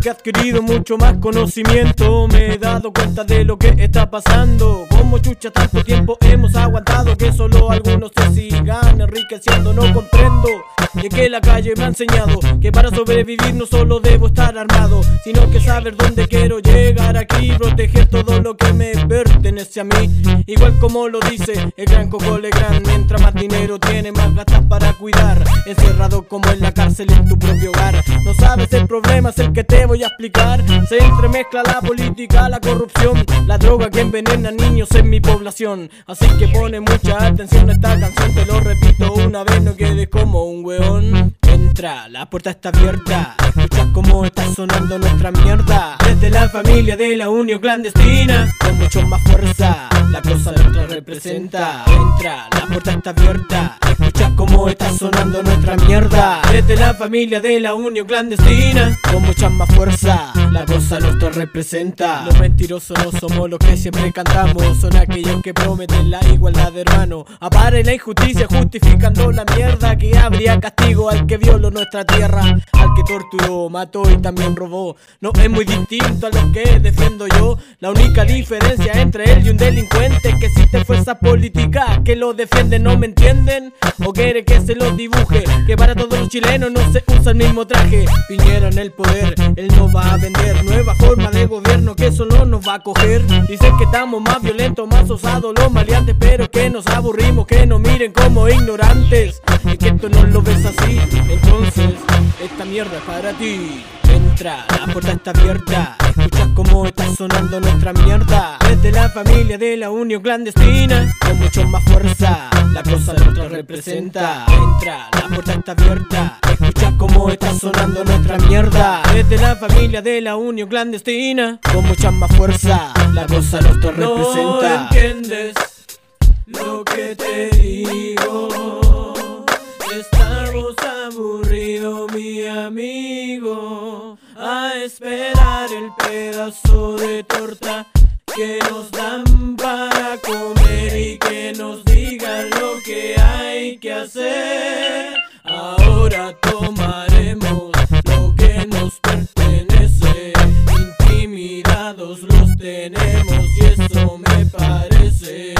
que he adquirido mucho más conocimiento. Me he dado cuenta de lo que está pasando. Como chucha tanto tiempo hemos aguantado Que solo algunos se sigan enriqueciendo. No comprendo y que la calle me ha enseñado Que para sobrevivir no solo debo estar armado Sino que saber dónde quiero llegar aquí Proteger todo lo que me pertenece a mí. Igual como lo dice el gran Coco Legrand Mientras más dinero tiene más gastas para cuidar. Encerrado como en la cárcel en tu propio hogar. No sabes el problema es el que te voy a explicar. Se entremezcla la política, la corrupción La droga que envenena niños en mi población. Así que pone mucha atención a esta canción Te lo repito una vez, no quedes como un Entra, la puerta está abierta. Escuchas cómo está sonando nuestra mierda. Desde la familia de la unión clandestina Con mucho más fuerza La cosa nuestra representa. Entra, la puerta está abierta. Escucha cómo está sonando nuestra mierda. Desde la familia de la unión clandestina Con mucha más fuerza La cosa nuestra representa. Los mentirosos no somos los que siempre cantamos. Son aquellos que prometen la igualdad de hermano. Apare la injusticia justificando la mierda Que habría castigo al que violó nuestra tierra Al que torturó, mató y también robó. No es muy distinto a lo que defiendo yo. La única diferencia entre él y un delincuente Es que existe fuerza política que lo defiende ¿No me entienden? ¿O quiere que se lo dibuje? Que para todos los chilenos no se usa el mismo traje. Piñera en el poder, él no va a vender Nueva forma de gobierno que solo nos va a coger. Dicen que estamos más violentos, más osados los maleantes Pero que nos aburrimos, que nos miren como ignorantes. Y que esto no lo ves así. Entonces, esta mierda es para ti. Entra, la puerta está abierta. Escuchas cómo está sonando nuestra mierda. Desde la familia de la unión clandestina Con mucho más fuerza La cosa nuestra representa. Entra, la puerta está abierta cómo está sonando nuestra mierda Desde la familia de la unión clandestina Con mucha más fuerza La cosa nuestra representa No entiendes lo que te digo. Estamos aburridos, mi amigo, a esperar el pedazo de torta que nos dan para comer y que nos digan lo que hay que hacer. Ahora los tenemos y eso me parece,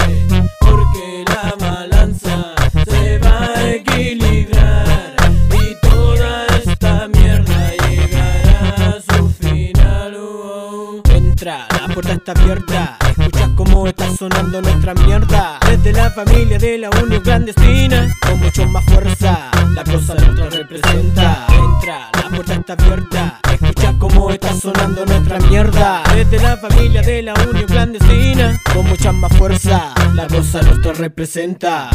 porque la balanza se va a equilibrar y toda esta mierda llegará a su final. oh. Entra, la puerta está abierta Escuchas cómo está sonando nuestra mierda Desde la familia de la unión clandestina Con mucho más fuerza La cosa nuestra representa Entra, la puerta está abierta Cómo está sonando nuestra mierda. Desde la familia de la unión clandestina Con mucha más fuerza La cosa nuestra representa